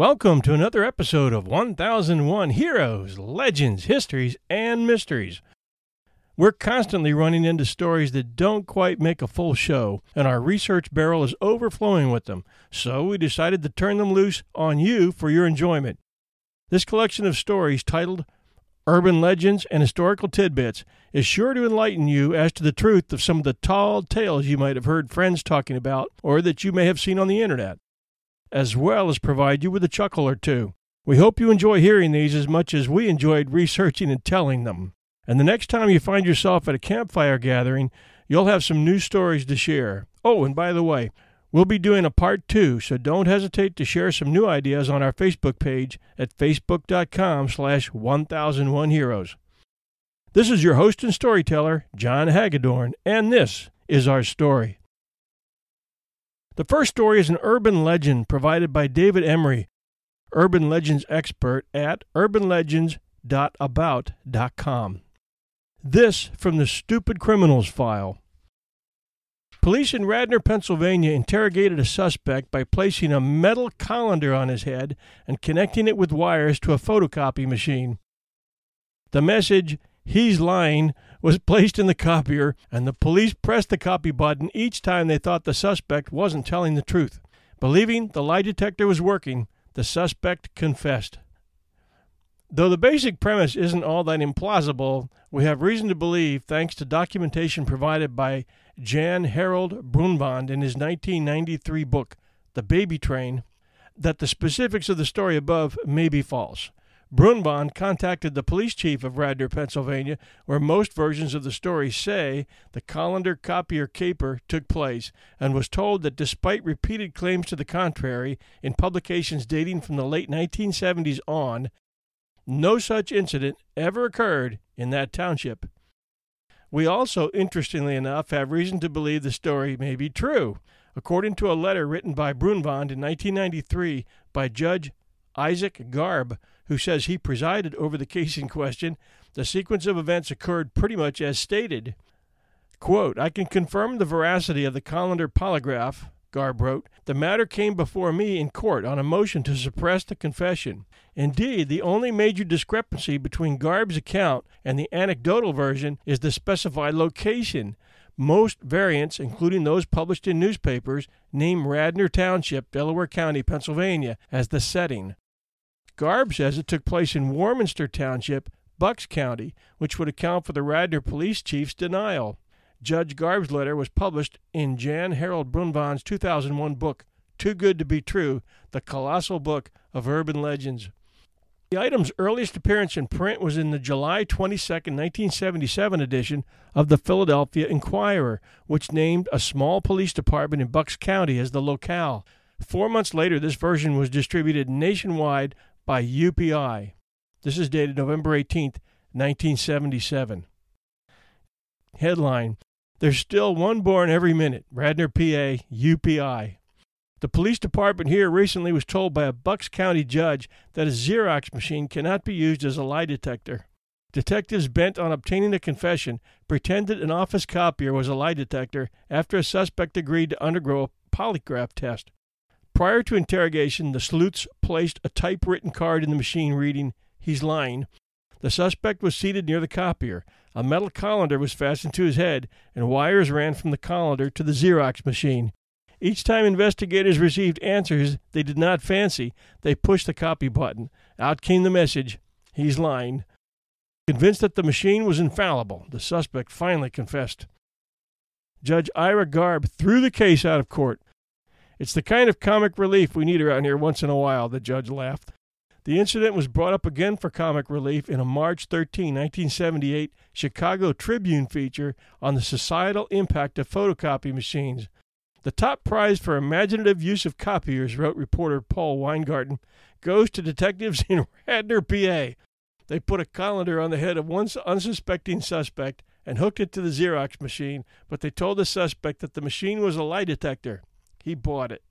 Welcome to another episode of 1001 Heroes, Legends, Histories, and Mysteries. We're constantly running into stories that don't quite make a full show, and our research barrel is overflowing with them, so we decided to turn them loose on you for your enjoyment. This collection of stories, titled Urban Legends and Historical Tidbits, is sure to enlighten you as to the truth of some of the tall tales you might have heard friends talking about or that you may have seen on the internet as well as provide you with a chuckle or two. We hope you enjoy hearing these as much as we enjoyed researching and telling them. And the next time you find yourself at a campfire gathering, you'll have some new stories to share. Oh, and by the way, we'll be doing a part two, so don't hesitate to share some new ideas on our Facebook page at facebook.com slash 1001 heroes. This is your host and storyteller, John Hagedorn, and this is our story. The first story is an urban legend provided by David Emery, urban legends expert at urbanlegends.about.com. This from the Stupid Criminals file. Police in Radnor, Pennsylvania interrogated a suspect by placing a metal colander on his head and connecting it with wires to a photocopy machine. The message, he's lying, was placed in the copier, and the police pressed the copy button each time they thought the suspect wasn't telling the truth. Believing the lie detector was working, the suspect confessed. Though the basic premise isn't all that implausible, we have reason to believe, thanks to documentation provided by Jan Harold Brunvand in his 1993 book, The Baby Train, that the specifics of the story above may be false. Brunvand contacted the police chief of Radnor, Pennsylvania, where most versions of the story say the colander copier caper took place, and was told that despite repeated claims to the contrary in publications dating from the late 1970s on, no such incident ever occurred in that township. We also, interestingly enough, have reason to believe the story may be true. According to a letter written by Brunvand in 1993 by Judge Isaac Garb, who says he presided over the case in question, the sequence of events occurred pretty much as stated. Quote, I can confirm the veracity of the Colander polygraph, Garb wrote. The matter came before me in court on a motion to suppress the confession. Indeed, the only major discrepancy between Garb's account and the anecdotal version is the specified location. Most variants, including those published in newspapers, name Radnor Township, Delaware County, Pennsylvania, as the setting. Garb says it took place in Warminster Township, Bucks County, which would account for the Radnor police chief's denial. Judge Garb's letter was published in Jan Harold Brunvand's 2001 book, Too Good to Be True The Colossal Book of Urban Legends. The item's earliest appearance in print was in the July 22, 1977 edition of the Philadelphia Inquirer, which named a small police department in Bucks County as the locale. Four months later, this version was distributed nationwide by UPI. This is dated November 18, 1977. Headline There's still one born every minute. Radnor, PA, UPI. The police department here recently was told by a Bucks County judge that a Xerox machine cannot be used as a lie detector. Detectives bent on obtaining a confession pretended an office copier was a lie detector after a suspect agreed to undergo a polygraph test. Prior to interrogation, the sleuths placed a typewritten card in the machine reading, He's lying. The suspect was seated near the copier. A metal colander was fastened to his head, and wires ran from the colander to the Xerox machine. Each time investigators received answers they did not fancy, they pushed the copy button. Out came the message He's lying. Convinced that the machine was infallible, the suspect finally confessed. Judge Ira Garb threw the case out of court. It's the kind of comic relief we need around here once in a while, the judge laughed. The incident was brought up again for comic relief in a March 13, 1978 Chicago Tribune feature on the societal impact of photocopy machines. The top prize for imaginative use of copiers, wrote reporter Paul Weingarten, goes to detectives in Radnor, PA. They put a colander on the head of one unsuspecting suspect and hooked it to the Xerox machine, but they told the suspect that the machine was a lie detector. He bought it.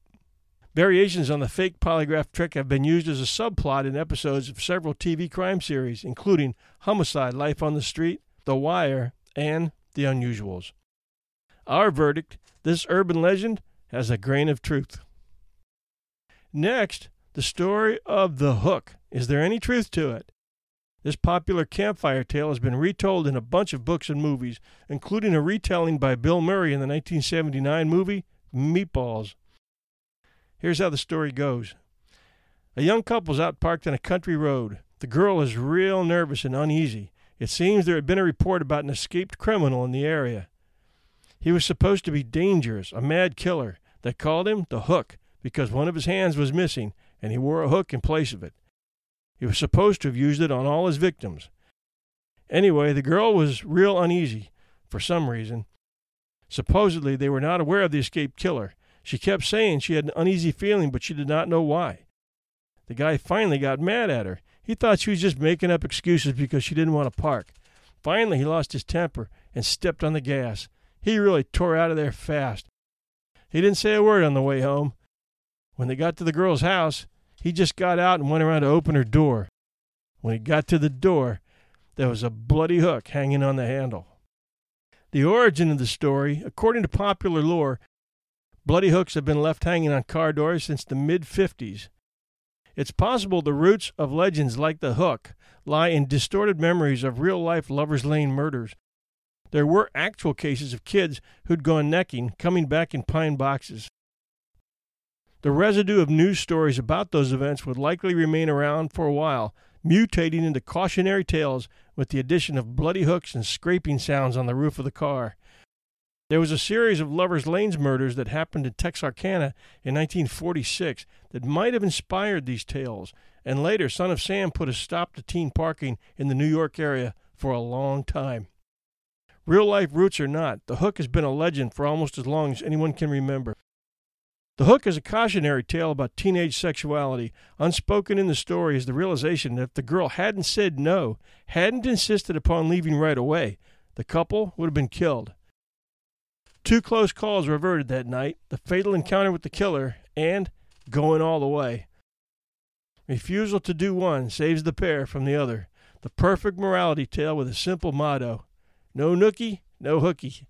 Variations on the fake polygraph trick have been used as a subplot in episodes of several TV crime series, including Homicide Life on the Street, The Wire, and The Unusuals. Our verdict this urban legend has a grain of truth. Next, the story of the hook. Is there any truth to it? This popular campfire tale has been retold in a bunch of books and movies, including a retelling by Bill Murray in the 1979 movie Meatballs. Here's how the story goes A young couple's out parked on a country road. The girl is real nervous and uneasy. It seems there had been a report about an escaped criminal in the area. He was supposed to be dangerous, a mad killer. They called him the Hook because one of his hands was missing and he wore a hook in place of it. He was supposed to have used it on all his victims. Anyway, the girl was real uneasy for some reason. Supposedly, they were not aware of the escaped killer. She kept saying she had an uneasy feeling, but she did not know why. The guy finally got mad at her. He thought she was just making up excuses because she didn't want to park. Finally, he lost his temper and stepped on the gas. He really tore out of there fast. He didn't say a word on the way home. When they got to the girl's house, he just got out and went around to open her door. When he got to the door, there was a bloody hook hanging on the handle. The origin of the story, according to popular lore, bloody hooks have been left hanging on car doors since the mid 50s. It's possible the roots of legends like the hook lie in distorted memories of real life Lover's Lane murders. There were actual cases of kids who'd gone necking coming back in pine boxes. The residue of news stories about those events would likely remain around for a while, mutating into cautionary tales with the addition of bloody hooks and scraping sounds on the roof of the car. There was a series of Lovers Lanes murders that happened in Texarkana in 1946 that might have inspired these tales, and later Son of Sam put a stop to teen parking in the New York area for a long time. Real life roots or not, the hook has been a legend for almost as long as anyone can remember. The hook is a cautionary tale about teenage sexuality. Unspoken in the story is the realization that if the girl hadn't said no, hadn't insisted upon leaving right away, the couple would have been killed. Two close calls were averted that night the fatal encounter with the killer and going all the way. Refusal to do one saves the pair from the other. The perfect morality tale with a simple motto no nookie, no hooky.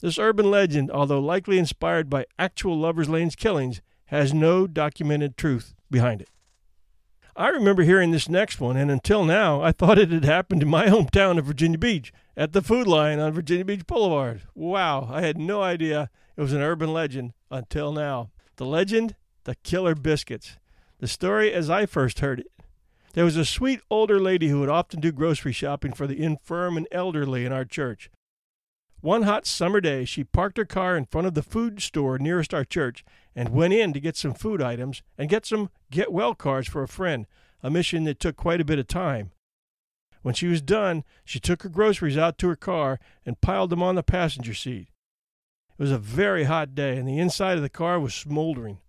This urban legend, although likely inspired by actual Lovers Lane's killings, has no documented truth behind it. I remember hearing this next one, and until now, I thought it had happened in my hometown of Virginia Beach at the Food Lion on Virginia Beach Boulevard. Wow, I had no idea it was an urban legend until now. The legend, the killer biscuits. The story as I first heard it. There was a sweet older lady who would often do grocery shopping for the infirm and elderly in our church. One hot summer day, she parked her car in front of the food store nearest our church and went in to get some food items and get some get well cards for a friend, a mission that took quite a bit of time. When she was done, she took her groceries out to her car and piled them on the passenger seat. It was a very hot day, and the inside of the car was smoldering.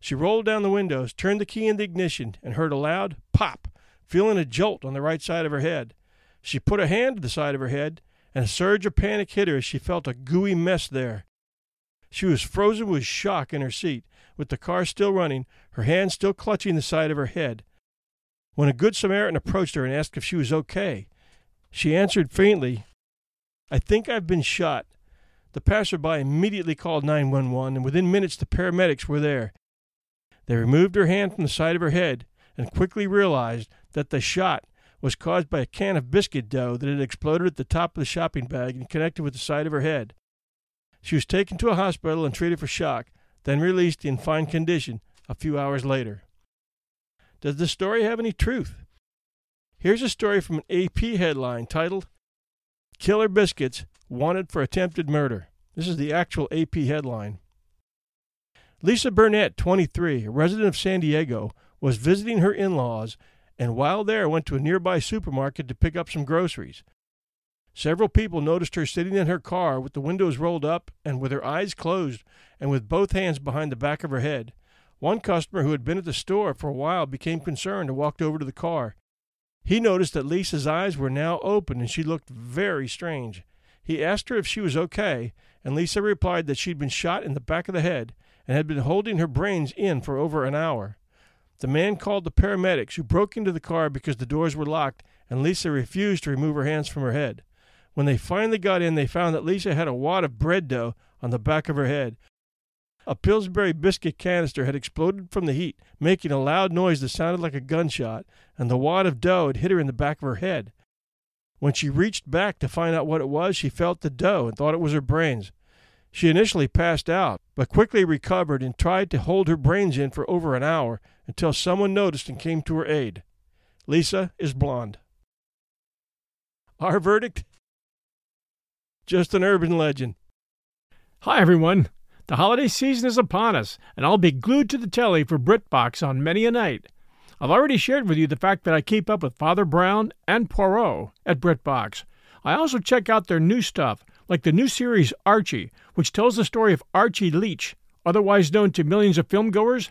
She rolled down the windows, turned the key in the ignition, and heard a loud pop, feeling a jolt on the right side of her head. She put a hand to the side of her head and a surge of panic hit her as she felt a gooey mess there. She was frozen with shock in her seat, with the car still running, her hand still clutching the side of her head. When a good Samaritan approached her and asked if she was okay, she answered faintly, I think I've been shot. The passerby immediately called 911, and within minutes the paramedics were there. They removed her hand from the side of her head and quickly realized that the shot was caused by a can of biscuit dough that had exploded at the top of the shopping bag and connected with the side of her head. She was taken to a hospital and treated for shock, then released in fine condition a few hours later. Does the story have any truth? Here's a story from an AP headline titled Killer Biscuits Wanted for Attempted Murder. This is the actual AP headline. Lisa Burnett, 23, a resident of San Diego, was visiting her in laws and while there went to a nearby supermarket to pick up some groceries. Several people noticed her sitting in her car with the windows rolled up and with her eyes closed and with both hands behind the back of her head. One customer who had been at the store for a while became concerned and walked over to the car. He noticed that Lisa's eyes were now open and she looked very strange. He asked her if she was okay, and Lisa replied that she'd been shot in the back of the head and had been holding her brains in for over an hour. The man called the paramedics, who broke into the car because the doors were locked and Lisa refused to remove her hands from her head. When they finally got in, they found that Lisa had a wad of bread dough on the back of her head. A Pillsbury biscuit canister had exploded from the heat, making a loud noise that sounded like a gunshot, and the wad of dough had hit her in the back of her head. When she reached back to find out what it was, she felt the dough and thought it was her brains. She initially passed out, but quickly recovered and tried to hold her brains in for over an hour until someone noticed and came to her aid. Lisa is blonde. Our verdict? Just an urban legend. Hi, everyone. The holiday season is upon us, and I'll be glued to the telly for BritBox on many a night. I've already shared with you the fact that I keep up with Father Brown and Poirot at BritBox. I also check out their new stuff, like the new series Archie, which tells the story of Archie Leach, otherwise known to millions of filmgoers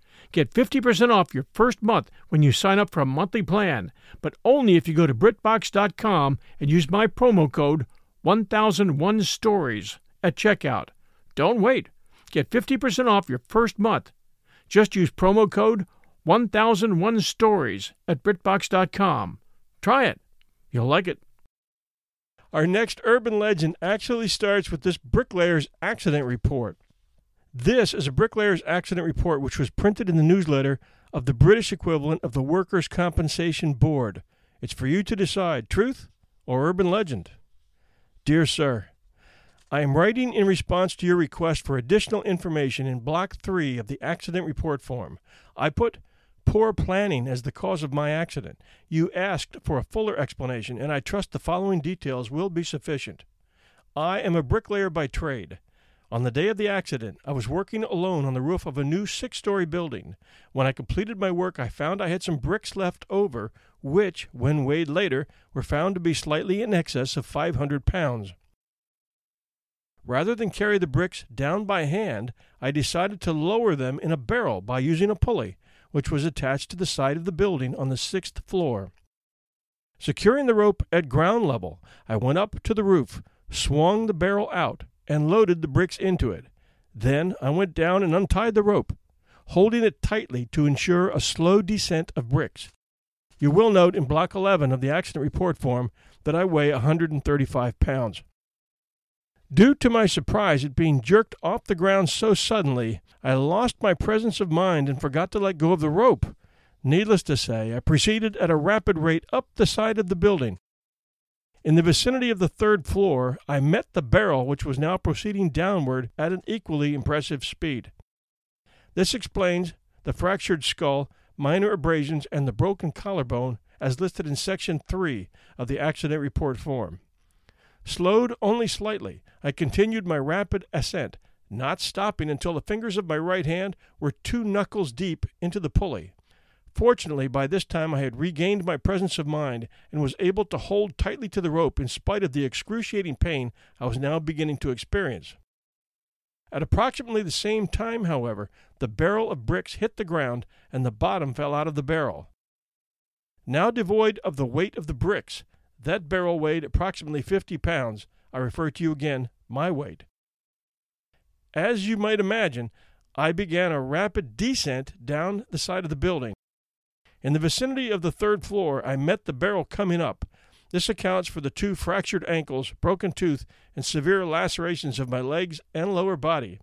Get 50% off your first month when you sign up for a monthly plan, but only if you go to BritBox.com and use my promo code 1001 Stories at checkout. Don't wait. Get 50% off your first month. Just use promo code 1001 Stories at BritBox.com. Try it. You'll like it. Our next urban legend actually starts with this bricklayer's accident report. This is a bricklayer's accident report which was printed in the newsletter of the British equivalent of the Workers' Compensation Board. It's for you to decide truth or urban legend. Dear Sir, I am writing in response to your request for additional information in Block 3 of the accident report form. I put poor planning as the cause of my accident. You asked for a fuller explanation, and I trust the following details will be sufficient. I am a bricklayer by trade. On the day of the accident, I was working alone on the roof of a new six story building. When I completed my work, I found I had some bricks left over, which, when weighed later, were found to be slightly in excess of 500 pounds. Rather than carry the bricks down by hand, I decided to lower them in a barrel by using a pulley, which was attached to the side of the building on the sixth floor. Securing the rope at ground level, I went up to the roof, swung the barrel out, and loaded the bricks into it. Then I went down and untied the rope, holding it tightly to ensure a slow descent of bricks. You will note in Block 11 of the accident report form that I weigh 135 pounds. Due to my surprise at being jerked off the ground so suddenly, I lost my presence of mind and forgot to let go of the rope. Needless to say, I proceeded at a rapid rate up the side of the building. In the vicinity of the third floor, I met the barrel, which was now proceeding downward at an equally impressive speed. This explains the fractured skull, minor abrasions, and the broken collarbone as listed in Section 3 of the accident report form. Slowed only slightly, I continued my rapid ascent, not stopping until the fingers of my right hand were two knuckles deep into the pulley. Fortunately, by this time I had regained my presence of mind and was able to hold tightly to the rope in spite of the excruciating pain I was now beginning to experience. At approximately the same time, however, the barrel of bricks hit the ground and the bottom fell out of the barrel. Now devoid of the weight of the bricks, that barrel weighed approximately 50 pounds. I refer to you again, my weight. As you might imagine, I began a rapid descent down the side of the building. In the vicinity of the third floor, I met the barrel coming up. This accounts for the two fractured ankles, broken tooth, and severe lacerations of my legs and lower body.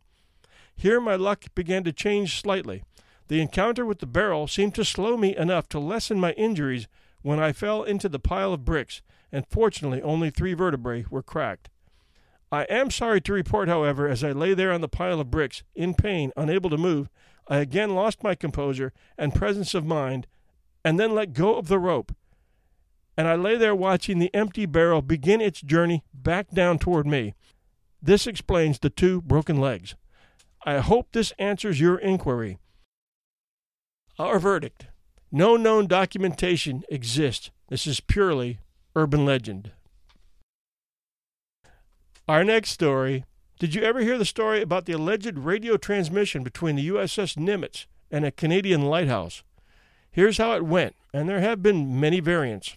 Here my luck began to change slightly. The encounter with the barrel seemed to slow me enough to lessen my injuries when I fell into the pile of bricks, and fortunately only three vertebrae were cracked. I am sorry to report, however, as I lay there on the pile of bricks, in pain, unable to move, I again lost my composure and presence of mind, and then let go of the rope. And I lay there watching the empty barrel begin its journey back down toward me. This explains the two broken legs. I hope this answers your inquiry. Our verdict no known documentation exists. This is purely urban legend. Our next story. Did you ever hear the story about the alleged radio transmission between the USS Nimitz and a Canadian lighthouse. Here's how it went, and there have been many variants.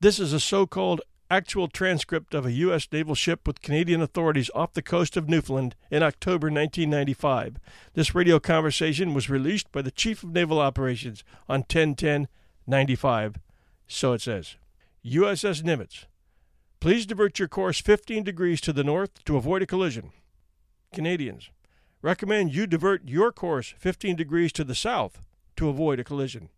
This is a so called actual transcript of a U.S. naval ship with Canadian authorities off the coast of Newfoundland in October 1995. This radio conversation was released by the Chief of Naval Operations on 1010 95. So it says USS Nimitz. Please divert your course 15 degrees to the north to avoid a collision. Canadians. Recommend you divert your course 15 degrees to the south to avoid a collision.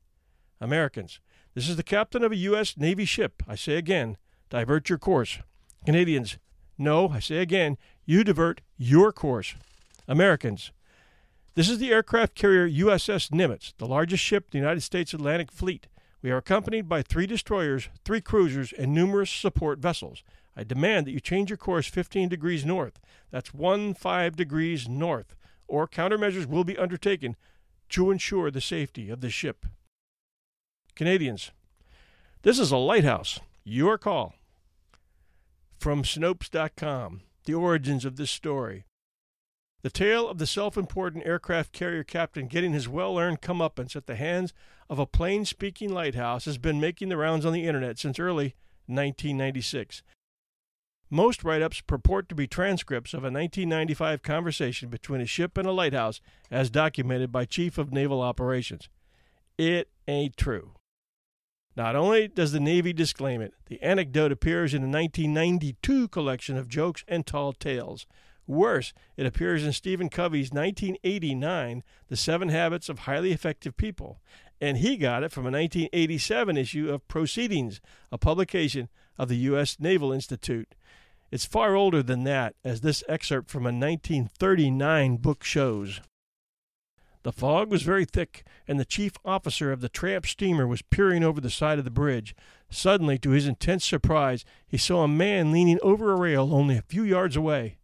Americans. This is the captain of a U.S. Navy ship. I say again, divert your course. Canadians. No, I say again, you divert your course. Americans. This is the aircraft carrier USS Nimitz, the largest ship in the United States Atlantic Fleet. We are accompanied by three destroyers, three cruisers, and numerous support vessels. I demand that you change your course 15 degrees north. That's 1 5 degrees north, or countermeasures will be undertaken to ensure the safety of the ship. Canadians, this is a lighthouse. Your call. From Snopes.com, the origins of this story. The tale of the self important aircraft carrier captain getting his well earned comeuppance at the hands of a plain speaking lighthouse has been making the rounds on the internet since early 1996. Most write ups purport to be transcripts of a 1995 conversation between a ship and a lighthouse as documented by Chief of Naval Operations. It ain't true. Not only does the Navy disclaim it, the anecdote appears in a 1992 collection of jokes and tall tales. Worse, it appears in Stephen Covey's 1989 The Seven Habits of Highly Effective People, and he got it from a 1987 issue of Proceedings, a publication of the U.S. Naval Institute. It's far older than that, as this excerpt from a 1939 book shows. The fog was very thick, and the chief officer of the tramp steamer was peering over the side of the bridge. Suddenly, to his intense surprise, he saw a man leaning over a rail only a few yards away.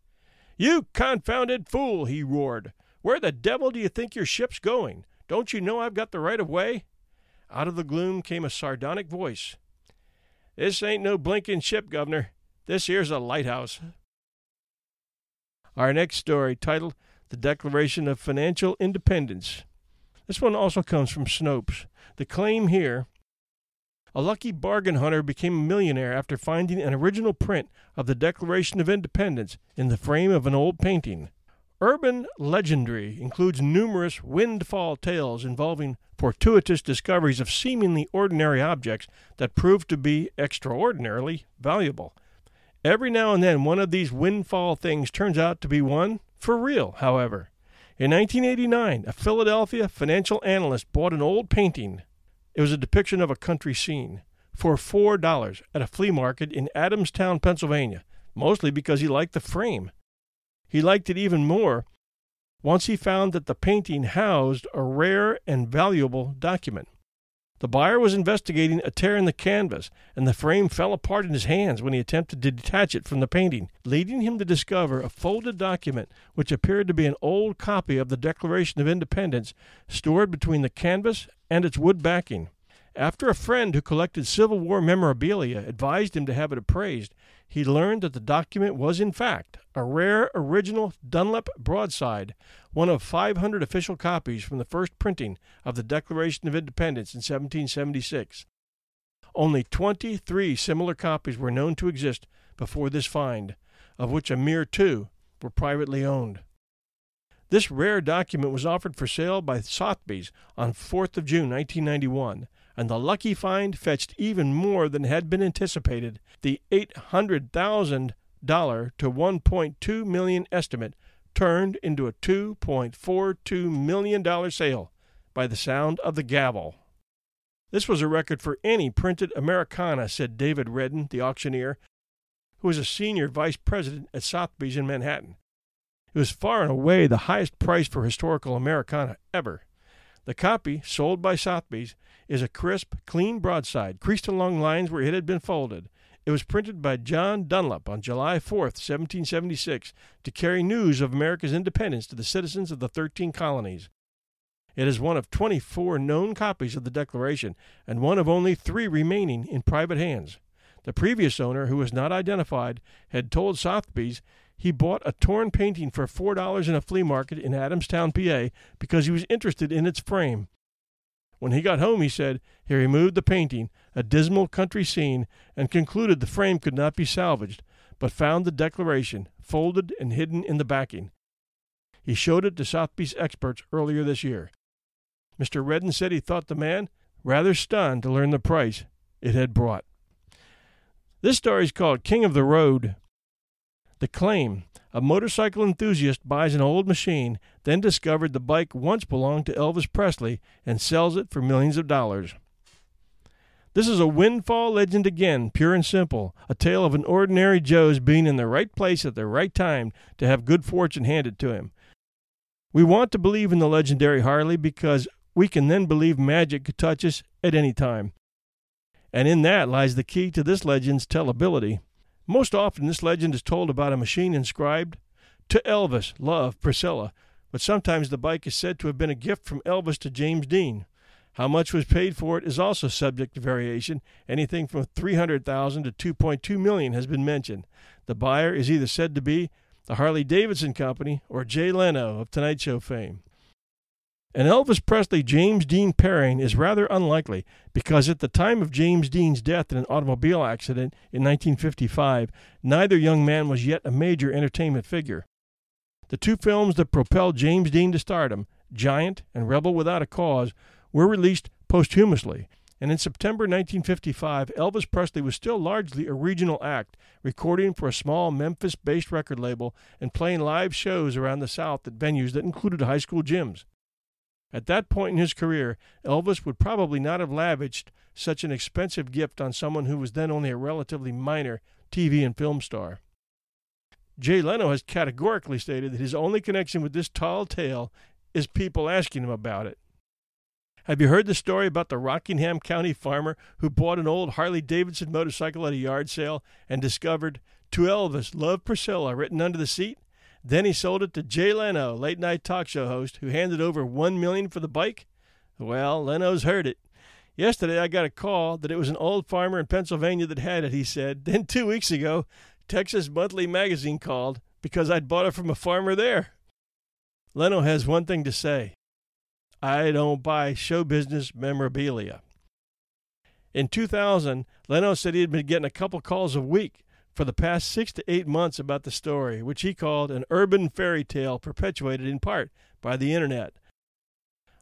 You confounded fool! he roared. Where the devil do you think your ship's going? Don't you know I've got the right of way? Out of the gloom came a sardonic voice. This ain't no blinking ship, Governor. This here's a lighthouse. Our next story, titled The Declaration of Financial Independence. This one also comes from Snopes. The claim here a lucky bargain hunter became a millionaire after finding an original print of the Declaration of Independence in the frame of an old painting. Urban legendary includes numerous windfall tales involving fortuitous discoveries of seemingly ordinary objects that proved to be extraordinarily valuable. Every now and then, one of these windfall things turns out to be one for real, however. In 1989, a Philadelphia financial analyst bought an old painting. It was a depiction of a country scene for $4 at a flea market in Adamstown, Pennsylvania, mostly because he liked the frame. He liked it even more once he found that the painting housed a rare and valuable document. The buyer was investigating a tear in the canvas, and the frame fell apart in his hands when he attempted to detach it from the painting, leading him to discover a folded document which appeared to be an old copy of the Declaration of Independence stored between the canvas and its wood backing. After a friend who collected Civil War memorabilia advised him to have it appraised, he learned that the document was, in fact, a rare original Dunlap broadside, one of 500 official copies from the first printing of the Declaration of Independence in 1776. Only 23 similar copies were known to exist before this find, of which a mere two were privately owned. This rare document was offered for sale by Sotheby's on 4th of June, 1991, and the lucky find fetched even more than had been anticipated. The $800,000 to 1.2 million estimate turned into a $2.42 million sale by the sound of the gavel. This was a record for any printed Americana, said David Redden, the auctioneer, who was a senior vice president at Sotheby's in Manhattan. It was far and away the highest price for historical Americana ever. The copy, sold by Sotheby's, is a crisp, clean broadside, creased along lines where it had been folded. It was printed by John Dunlap on July 4, 1776, to carry news of America's independence to the citizens of the thirteen colonies. It is one of 24 known copies of the Declaration and one of only three remaining in private hands. The previous owner, who was not identified, had told Sotheby's he bought a torn painting for $4 in a flea market in Adamstown, PA, because he was interested in its frame. When he got home, he said, he removed the painting, a dismal country scene, and concluded the frame could not be salvaged, but found the declaration folded and hidden in the backing. He showed it to Sotheby's experts earlier this year. Mr. Redden said he thought the man rather stunned to learn the price it had brought. This story is called King of the Road. The claim a motorcycle enthusiast buys an old machine, then discovered the bike once belonged to Elvis Presley and sells it for millions of dollars. This is a windfall legend again, pure and simple, a tale of an ordinary Joe's being in the right place at the right time to have good fortune handed to him. We want to believe in the legendary Harley because we can then believe magic could touch us at any time. And in that lies the key to this legend's tellability. Most often, this legend is told about a machine inscribed, To Elvis, love, Priscilla, but sometimes the bike is said to have been a gift from Elvis to James Dean. How much was paid for it is also subject to variation. Anything from 300,000 to 2.2 million has been mentioned. The buyer is either said to be the Harley Davidson Company or Jay Leno of Tonight Show fame. An Elvis Presley James Dean pairing is rather unlikely because at the time of James Dean's death in an automobile accident in 1955, neither young man was yet a major entertainment figure. The two films that propelled James Dean to stardom, Giant and Rebel Without a Cause, were released posthumously, and in September 1955, Elvis Presley was still largely a regional act, recording for a small Memphis based record label and playing live shows around the South at venues that included high school gyms. At that point in his career, Elvis would probably not have lavished such an expensive gift on someone who was then only a relatively minor TV and film star. Jay Leno has categorically stated that his only connection with this tall tale is people asking him about it. Have you heard the story about the Rockingham County farmer who bought an old Harley Davidson motorcycle at a yard sale and discovered, To Elvis, Love Priscilla, written under the seat? Then he sold it to Jay Leno, late night talk show host, who handed over one million for the bike. Well, Leno's heard it. Yesterday I got a call that it was an old farmer in Pennsylvania that had it, he said. Then two weeks ago, Texas Monthly Magazine called because I'd bought it from a farmer there. Leno has one thing to say I don't buy show business memorabilia. In 2000, Leno said he had been getting a couple calls a week for the past six to eight months about the story, which he called an urban fairy tale perpetuated in part by the Internet.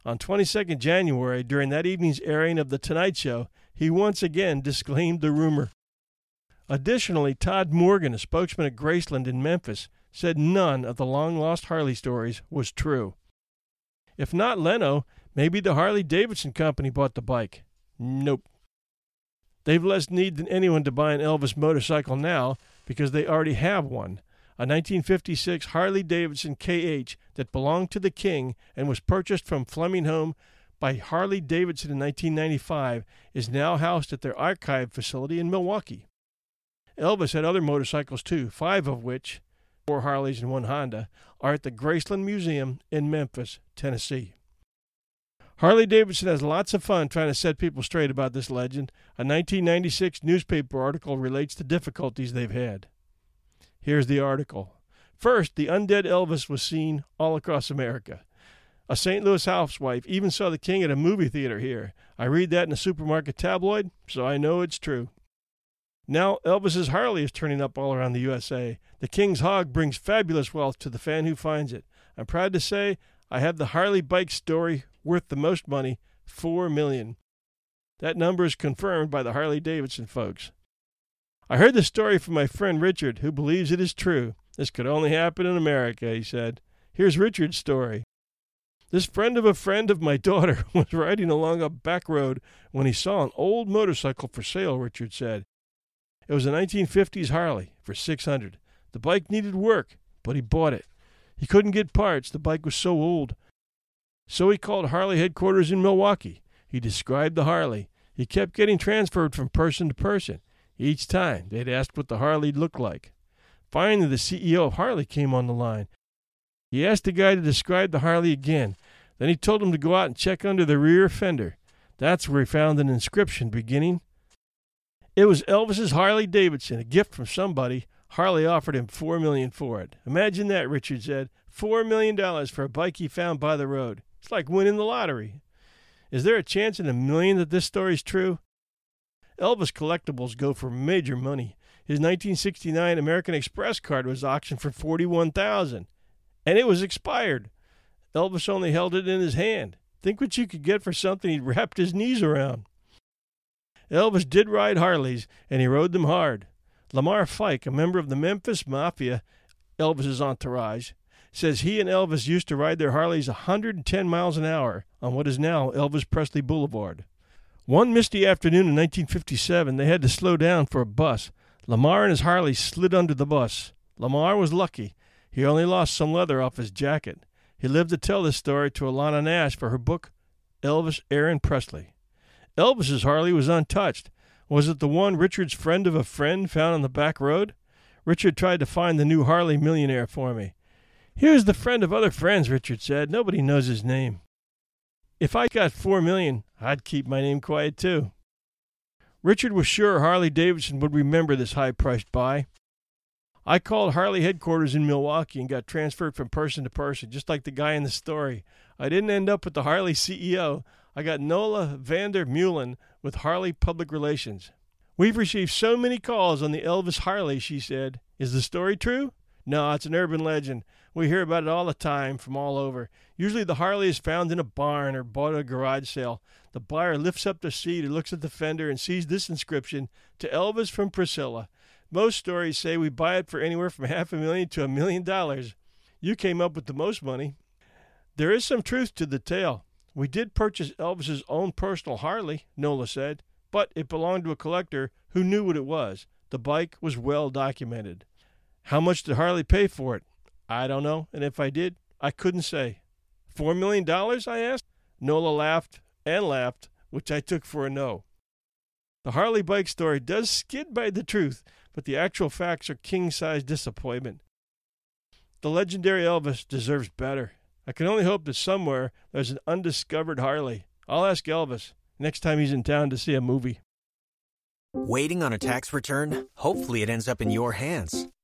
On 22nd January, during that evening's airing of The Tonight Show, he once again disclaimed the rumor. Additionally, Todd Morgan, a spokesman at Graceland in Memphis, said none of the long lost Harley stories was true. If not Leno, maybe the Harley Davidson Company bought the bike. Nope. They've less need than anyone to buy an Elvis motorcycle now because they already have one. A 1956 Harley Davidson KH that belonged to the King and was purchased from Fleming Home by Harley Davidson in 1995 is now housed at their archive facility in Milwaukee. Elvis had other motorcycles too, five of which, four Harleys and one Honda, are at the Graceland Museum in Memphis, Tennessee. Harley Davidson has lots of fun trying to set people straight about this legend. A 1996 newspaper article relates the difficulties they've had. Here's the article. First, the undead Elvis was seen all across America. A St. Louis housewife even saw the king at a movie theater here. I read that in a supermarket tabloid, so I know it's true. Now, Elvis's Harley is turning up all around the USA. The King's Hog brings fabulous wealth to the fan who finds it. I'm proud to say I have the Harley bike story worth the most money, four million. That number is confirmed by the Harley Davidson folks. I heard the story from my friend Richard, who believes it is true. This could only happen in America, he said. Here's Richard's story. This friend of a friend of my daughter was riding along a back road when he saw an old motorcycle for sale, Richard said. It was a 1950s Harley for 600. The bike needed work, but he bought it. He couldn't get parts, the bike was so old. So he called Harley headquarters in Milwaukee. He described the Harley. He kept getting transferred from person to person. Each time they'd asked what the Harley looked like. Finally, the CEO of Harley came on the line. He asked the guy to describe the Harley again. Then he told him to go out and check under the rear fender. That's where he found an inscription beginning. It was Elvis's Harley Davidson, a gift from somebody, Harley offered him four million for it. Imagine that, Richard said. Four million dollars for a bike he found by the road. It's like winning the lottery. Is there a chance in a million that this story's true? Elvis collectibles go for major money. His 1969 American Express card was auctioned for 41,000 and it was expired. Elvis only held it in his hand. Think what you could get for something he'd wrapped his knees around. Elvis did ride Harleys, and he rode them hard. Lamar Fike, a member of the Memphis Mafia, Elvis's entourage, says he and Elvis used to ride their Harleys 110 miles an hour on what is now Elvis Presley Boulevard. One misty afternoon in 1957, they had to slow down for a bus. Lamar and his Harley slid under the bus. Lamar was lucky. He only lost some leather off his jacket. He lived to tell this story to Alana Nash for her book, Elvis Aaron Presley. Elvis's Harley was untouched. Was it the one Richard's friend of a friend found on the back road? Richard tried to find the new Harley millionaire for me. Here's the friend of other friends, Richard said. Nobody knows his name. If I got four million, I'd keep my name quiet too. Richard was sure Harley Davidson would remember this high priced buy. I called Harley headquarters in Milwaukee and got transferred from person to person, just like the guy in the story. I didn't end up with the Harley CEO. I got Nola Vander Meulen with Harley Public Relations. We've received so many calls on the Elvis Harley, she said. Is the story true? No, it's an urban legend. We hear about it all the time from all over. Usually the Harley is found in a barn or bought at a garage sale. The buyer lifts up the seat and looks at the fender and sees this inscription To Elvis from Priscilla. Most stories say we buy it for anywhere from half a million to a million dollars. You came up with the most money. There is some truth to the tale. We did purchase Elvis's own personal Harley, Nola said, but it belonged to a collector who knew what it was. The bike was well documented. How much did Harley pay for it? I don't know, and if I did, I couldn't say. Four million dollars? I asked. Nola laughed and laughed, which I took for a no. The Harley bike story does skid by the truth, but the actual facts are king size disappointment. The legendary Elvis deserves better. I can only hope that somewhere there's an undiscovered Harley. I'll ask Elvis next time he's in town to see a movie. Waiting on a tax return? Hopefully, it ends up in your hands.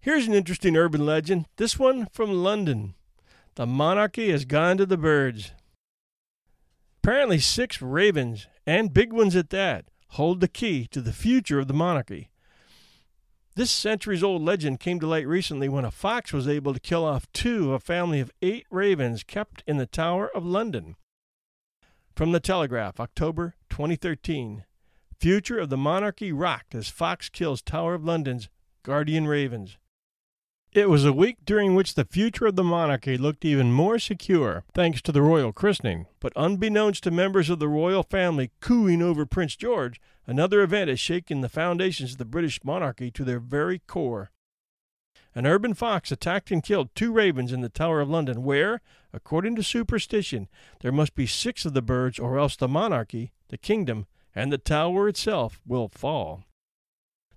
Here's an interesting urban legend. This one from London. The monarchy has gone to the birds. Apparently six ravens, and big ones at that, hold the key to the future of the monarchy. This centuries old legend came to light recently when a fox was able to kill off two of a family of eight ravens kept in the Tower of London. From the Telegraph, October 2013. Future of the monarchy rocked as Fox kills Tower of London's guardian ravens. It was a week during which the future of the monarchy looked even more secure, thanks to the royal christening. But unbeknownst to members of the royal family cooing over Prince George, another event has shaken the foundations of the British monarchy to their very core. An urban fox attacked and killed two ravens in the Tower of London, where, according to superstition, there must be six of the birds, or else the monarchy, the kingdom, and the tower itself will fall.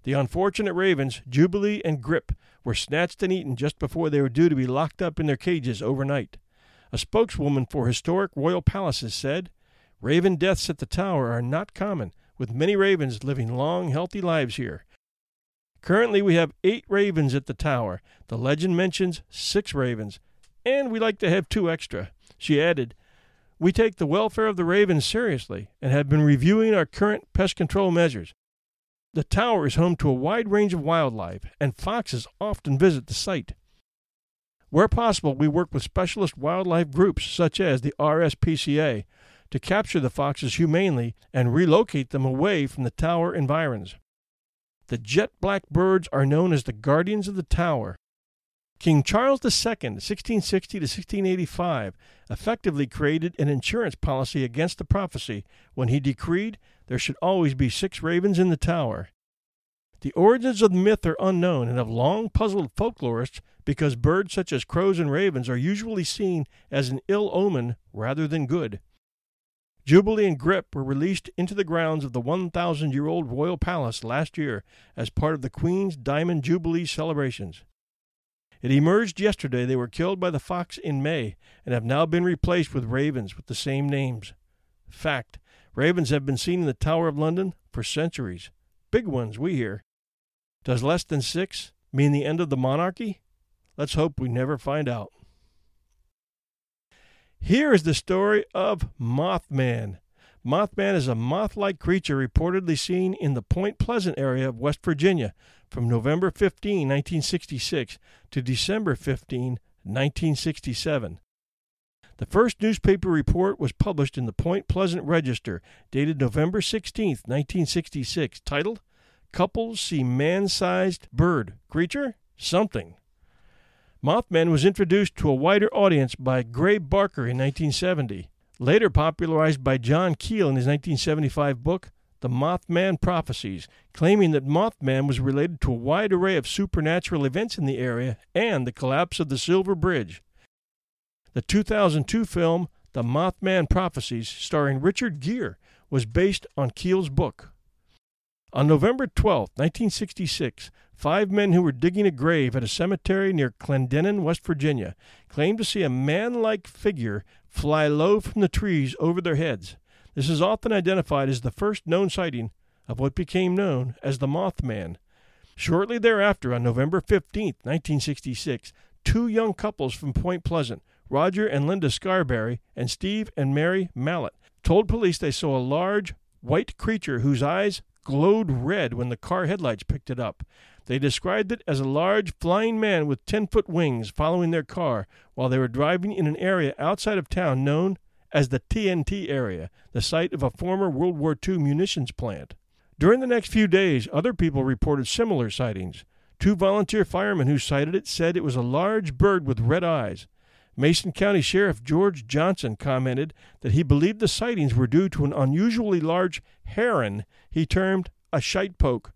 The unfortunate ravens, Jubilee and Grip, were snatched and eaten just before they were due to be locked up in their cages overnight. A spokeswoman for historic royal palaces said, Raven deaths at the tower are not common, with many ravens living long, healthy lives here. Currently, we have eight ravens at the tower. The legend mentions six ravens, and we like to have two extra. She added, We take the welfare of the ravens seriously and have been reviewing our current pest control measures. The tower is home to a wide range of wildlife, and foxes often visit the site. Where possible, we work with specialist wildlife groups such as the RSPCA to capture the foxes humanely and relocate them away from the tower environs. The jet black birds are known as the guardians of the tower. King Charles II, 1660 to 1685, effectively created an insurance policy against the prophecy when he decreed there should always be six ravens in the tower. The origins of the myth are unknown and have long puzzled folklorists because birds such as crows and ravens are usually seen as an ill omen rather than good. Jubilee and Grip were released into the grounds of the 1,000 year old royal palace last year as part of the Queen's Diamond Jubilee celebrations. It emerged yesterday they were killed by the fox in May and have now been replaced with ravens with the same names. Fact ravens have been seen in the Tower of London for centuries. Big ones, we hear. Does less than six mean the end of the monarchy? Let's hope we never find out. Here is the story of Mothman. Mothman is a moth like creature reportedly seen in the Point Pleasant area of West Virginia from November 15, 1966 to December 15, 1967. The first newspaper report was published in the Point Pleasant Register, dated November 16, 1966, titled Couples See Man Sized Bird Creature? Something. Mothman was introduced to a wider audience by Gray Barker in 1970, later popularized by John Keel in his 1975 book, The Mothman Prophecies, claiming that Mothman was related to a wide array of supernatural events in the area and the collapse of the Silver Bridge. The 2002 film, The Mothman Prophecies, starring Richard Gere, was based on Keel's book. On November 12, 1966, five men who were digging a grave at a cemetery near Clendenin, West Virginia, claimed to see a man like figure fly low from the trees over their heads. This is often identified as the first known sighting of what became known as the Mothman. Shortly thereafter, on November 15, 1966, two young couples from Point Pleasant, Roger and Linda Scarberry, and Steve and Mary Mallett, told police they saw a large, white creature whose eyes glowed red when the car headlights picked it up. They described it as a large flying man with 10 foot wings following their car while they were driving in an area outside of town known as the TNT area, the site of a former World War II munitions plant. During the next few days, other people reported similar sightings. Two volunteer firemen who sighted it said it was a large bird with red eyes. Mason County Sheriff George Johnson commented that he believed the sightings were due to an unusually large heron he termed a shite poke.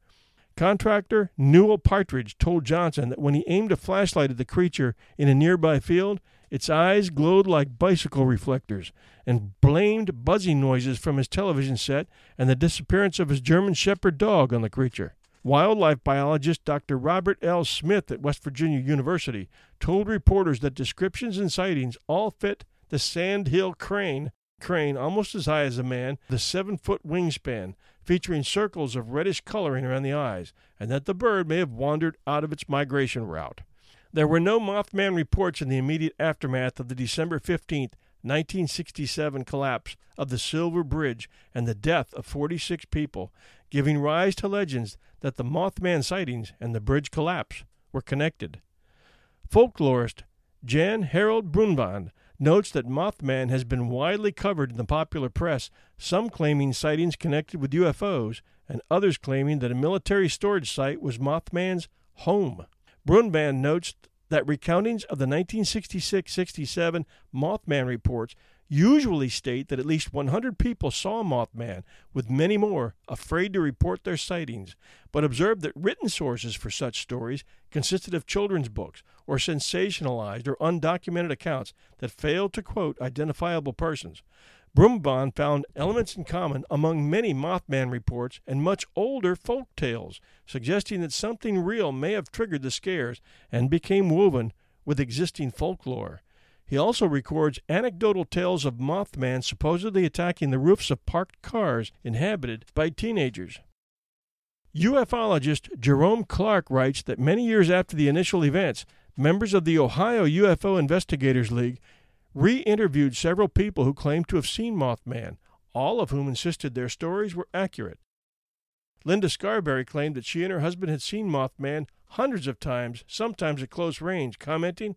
Contractor Newell Partridge told Johnson that when he aimed a flashlight at the creature in a nearby field, its eyes glowed like bicycle reflectors, and blamed buzzing noises from his television set and the disappearance of his German Shepherd dog on the creature. Wildlife biologist Dr. Robert L. Smith at West Virginia University told reporters that descriptions and sightings all fit the sandhill crane, crane almost as high as a man, the seven foot wingspan, featuring circles of reddish coloring around the eyes, and that the bird may have wandered out of its migration route. There were no Mothman reports in the immediate aftermath of the December 15, 1967 collapse of the Silver Bridge and the death of 46 people, giving rise to legends that the Mothman sightings and the bridge collapse were connected. Folklorist Jan Harold Brunvand notes that Mothman has been widely covered in the popular press, some claiming sightings connected with UFOs, and others claiming that a military storage site was Mothman's home. Brunvand notes that recountings of the 1966 67 Mothman reports usually state that at least 100 people saw Mothman, with many more afraid to report their sightings, but observed that written sources for such stories consisted of children's books or sensationalized or undocumented accounts that failed to quote identifiable persons. Brunvand found elements in common among many Mothman reports and much older folk tales, suggesting that something real may have triggered the scares and became woven with existing folklore. He also records anecdotal tales of Mothman supposedly attacking the roofs of parked cars inhabited by teenagers. UFologist Jerome Clark writes that many years after the initial events, members of the Ohio UFO Investigators League re interviewed several people who claimed to have seen Mothman, all of whom insisted their stories were accurate. Linda Scarberry claimed that she and her husband had seen Mothman hundreds of times, sometimes at close range, commenting,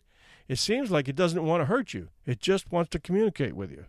It seems like it doesn't want to hurt you, it just wants to communicate with you.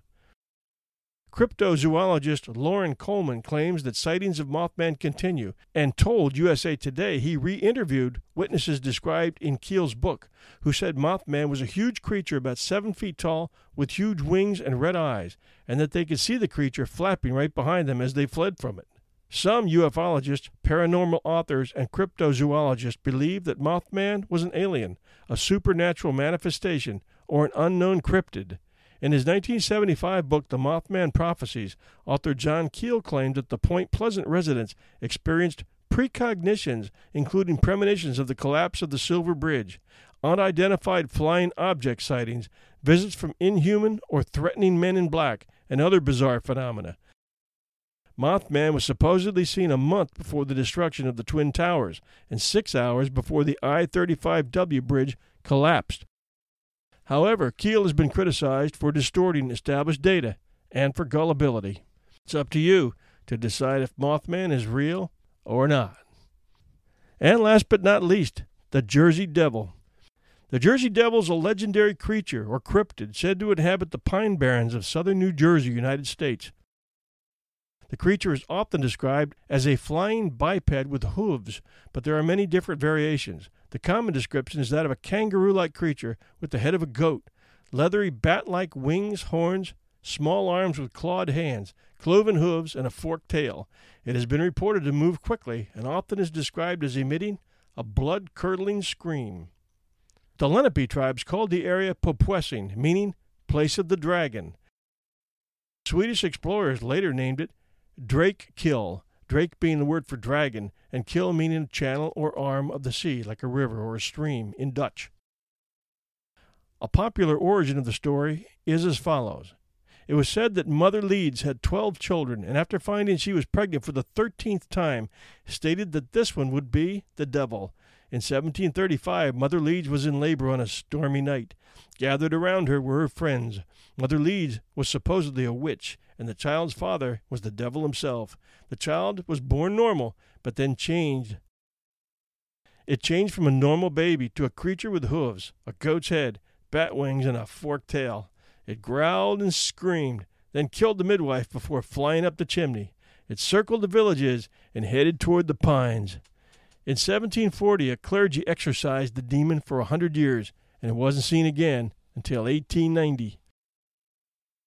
Cryptozoologist Loren Coleman claims that sightings of Mothman continue and told USA Today he re interviewed witnesses described in Keel's book, who said Mothman was a huge creature about seven feet tall with huge wings and red eyes, and that they could see the creature flapping right behind them as they fled from it. Some ufologists, paranormal authors, and cryptozoologists believe that Mothman was an alien, a supernatural manifestation, or an unknown cryptid. In his 1975 book, The Mothman Prophecies, author John Keel claimed that the Point Pleasant residents experienced precognitions, including premonitions of the collapse of the Silver Bridge, unidentified flying object sightings, visits from inhuman or threatening men in black, and other bizarre phenomena. Mothman was supposedly seen a month before the destruction of the Twin Towers and six hours before the I 35W bridge collapsed. However, Keel has been criticized for distorting established data and for gullibility. It's up to you to decide if Mothman is real or not. And last but not least, the Jersey Devil. The Jersey Devil is a legendary creature or cryptid said to inhabit the pine barrens of southern New Jersey, United States. The creature is often described as a flying biped with hooves, but there are many different variations. The common description is that of a kangaroo like creature with the head of a goat, leathery bat like wings, horns, small arms with clawed hands, cloven hooves, and a forked tail. It has been reported to move quickly and often is described as emitting a blood curdling scream. The Lenape tribes called the area Popuessing, meaning place of the dragon. Swedish explorers later named it Drake Kill, Drake being the word for dragon, and kill meaning channel or arm of the sea, like a river or a stream in Dutch. A popular origin of the story is as follows it was said that Mother Leeds had 12 children, and after finding she was pregnant for the 13th time, stated that this one would be the devil. In 1735, Mother Leeds was in labor on a stormy night. Gathered around her were her friends. Mother Leeds was supposedly a witch, and the child's father was the devil himself. The child was born normal, but then changed. It changed from a normal baby to a creature with hooves, a goat's head, bat wings, and a forked tail. It growled and screamed, then killed the midwife before flying up the chimney. It circled the villages and headed toward the pines. In 1740, a clergy exorcised the demon for a hundred years, and it wasn't seen again until 1890.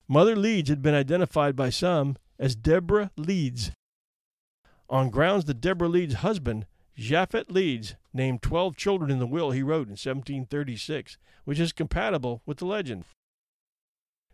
Mother Leeds had been identified by some as Deborah Leeds. On grounds that Deborah Leeds' husband, Japhet Leeds, named 12 children in the will he wrote in 1736, which is compatible with the legend.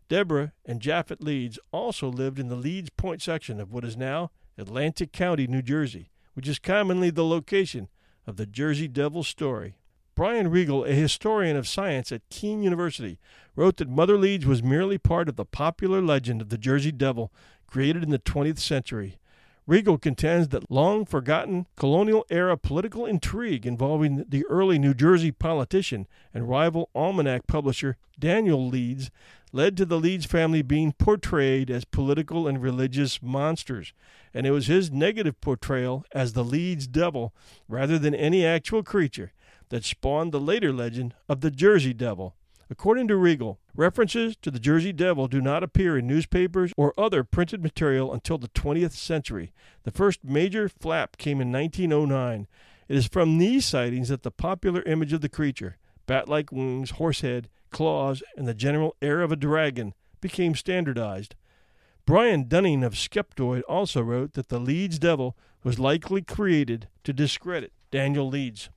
Deborah and Japhet Leeds also lived in the Leeds Point section of what is now Atlantic County, New Jersey, which is commonly the location of the Jersey Devil story. Brian Regal, a historian of science at Kean University, wrote that Mother Leeds was merely part of the popular legend of the Jersey Devil created in the 20th century. Regal contends that long forgotten colonial era political intrigue involving the early New Jersey politician and rival almanac publisher Daniel Leeds led to the Leeds family being portrayed as political and religious monsters, and it was his negative portrayal as the Leeds devil, rather than any actual creature, that spawned the later legend of the Jersey Devil. According to Regal, references to the Jersey Devil do not appear in newspapers or other printed material until the 20th century. The first major flap came in 1909. It is from these sightings that the popular image of the creature, bat like wings, horse head, claws, and the general air of a dragon became standardized. Brian Dunning of Skeptoid also wrote that the Leeds Devil was likely created to discredit Daniel Leeds.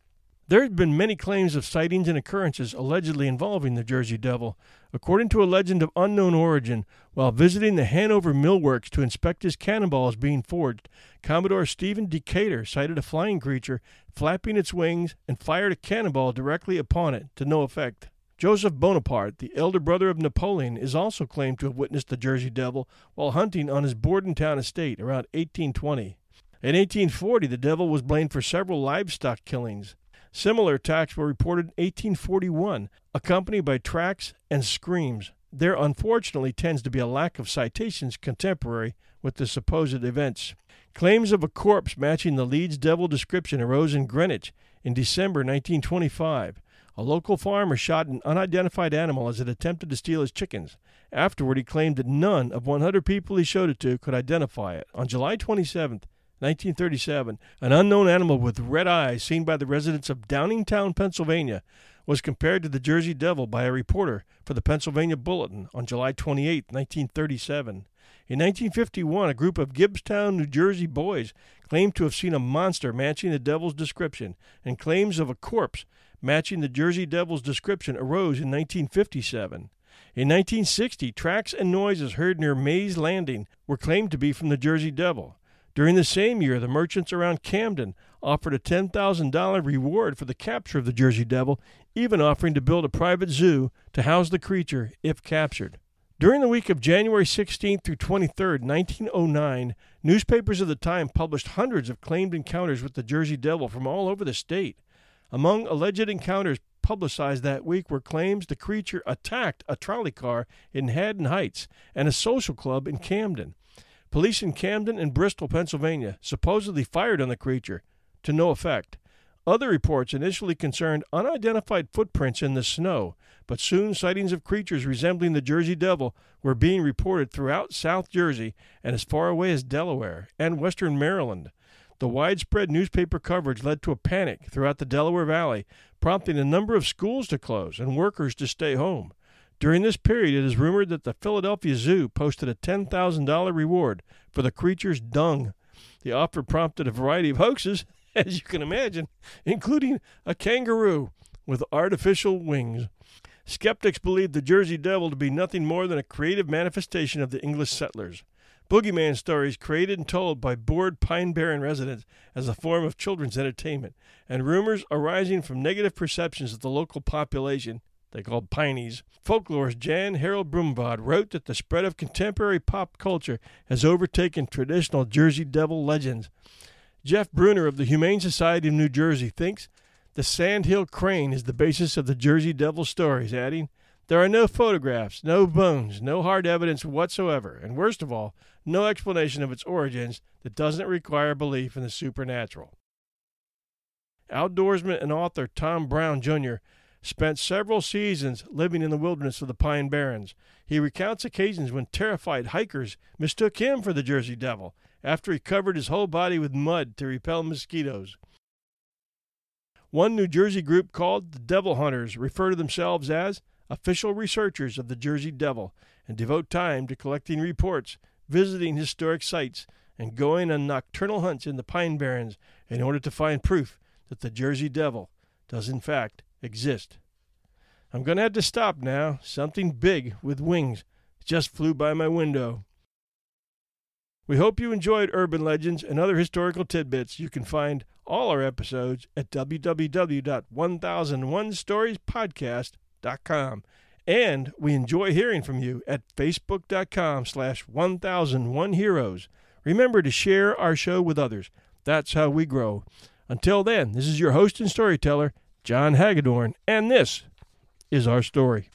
There have been many claims of sightings and occurrences allegedly involving the Jersey Devil. According to a legend of unknown origin, while visiting the Hanover Mill Works to inspect his cannonballs being forged, Commodore Stephen Decatur sighted a flying creature flapping its wings and fired a cannonball directly upon it to no effect. Joseph Bonaparte, the elder brother of Napoleon, is also claimed to have witnessed the Jersey Devil while hunting on his Bordentown estate around 1820. In 1840, the devil was blamed for several livestock killings. Similar attacks were reported in 1841, accompanied by tracks and screams. There unfortunately tends to be a lack of citations contemporary with the supposed events. Claims of a corpse matching the Leeds Devil description arose in Greenwich in December 1925. A local farmer shot an unidentified animal as it attempted to steal his chickens. Afterward, he claimed that none of 100 people he showed it to could identify it. On July 27, 1937, an unknown animal with red eyes seen by the residents of Downingtown, Pennsylvania, was compared to the Jersey Devil by a reporter for the Pennsylvania Bulletin on July 28, 1937. In 1951, a group of Gibbstown, New Jersey boys claimed to have seen a monster matching the devil's description, and claims of a corpse matching the Jersey Devil's description arose in 1957. In 1960, tracks and noises heard near Mays Landing were claimed to be from the Jersey Devil. During the same year, the merchants around Camden offered a $10,000 reward for the capture of the Jersey Devil, even offering to build a private zoo to house the creature if captured. During the week of January 16 through 23, 1909, newspapers of the time published hundreds of claimed encounters with the Jersey Devil from all over the state. Among alleged encounters publicized that week were claims the creature attacked a trolley car in Haddon Heights and a social club in Camden. Police in Camden and Bristol, Pennsylvania, supposedly fired on the creature, to no effect. Other reports initially concerned unidentified footprints in the snow, but soon sightings of creatures resembling the Jersey Devil were being reported throughout South Jersey and as far away as Delaware and western Maryland. The widespread newspaper coverage led to a panic throughout the Delaware Valley, prompting a number of schools to close and workers to stay home. During this period, it is rumored that the Philadelphia Zoo posted a $10,000 reward for the creature's dung. The offer prompted a variety of hoaxes, as you can imagine, including a kangaroo with artificial wings. Skeptics believed the Jersey Devil to be nothing more than a creative manifestation of the English settlers boogeyman stories created and told by bored Pine Barren residents as a form of children's entertainment, and rumors arising from negative perceptions of the local population, they called Pineys. Folklorist Jan Harold Brunvand wrote that the spread of contemporary pop culture has overtaken traditional Jersey Devil legends. Jeff Bruner of the Humane Society of New Jersey thinks the Sandhill Crane is the basis of the Jersey Devil stories, adding, there are no photographs, no bones, no hard evidence whatsoever, and worst of all, no explanation of its origins that doesn't require belief in the supernatural. Outdoorsman and author Tom Brown Jr. spent several seasons living in the wilderness of the Pine Barrens. He recounts occasions when terrified hikers mistook him for the Jersey Devil after he covered his whole body with mud to repel mosquitoes. One New Jersey group called the Devil Hunters refer to themselves as official researchers of the Jersey Devil and devote time to collecting reports, visiting historic sites, and going on nocturnal hunts in the Pine Barrens in order to find proof that the Jersey Devil does in fact exist. I'm going to have to stop now. Something big with wings just flew by my window. We hope you enjoyed Urban Legends and other historical tidbits. You can find all our episodes at www.1001storiespodcast.com com. And we enjoy hearing from you at facebook.com slash 1001 heroes. Remember to share our show with others. That's how we grow. Until then, this is your host and storyteller, John Hagedorn, and this is our story.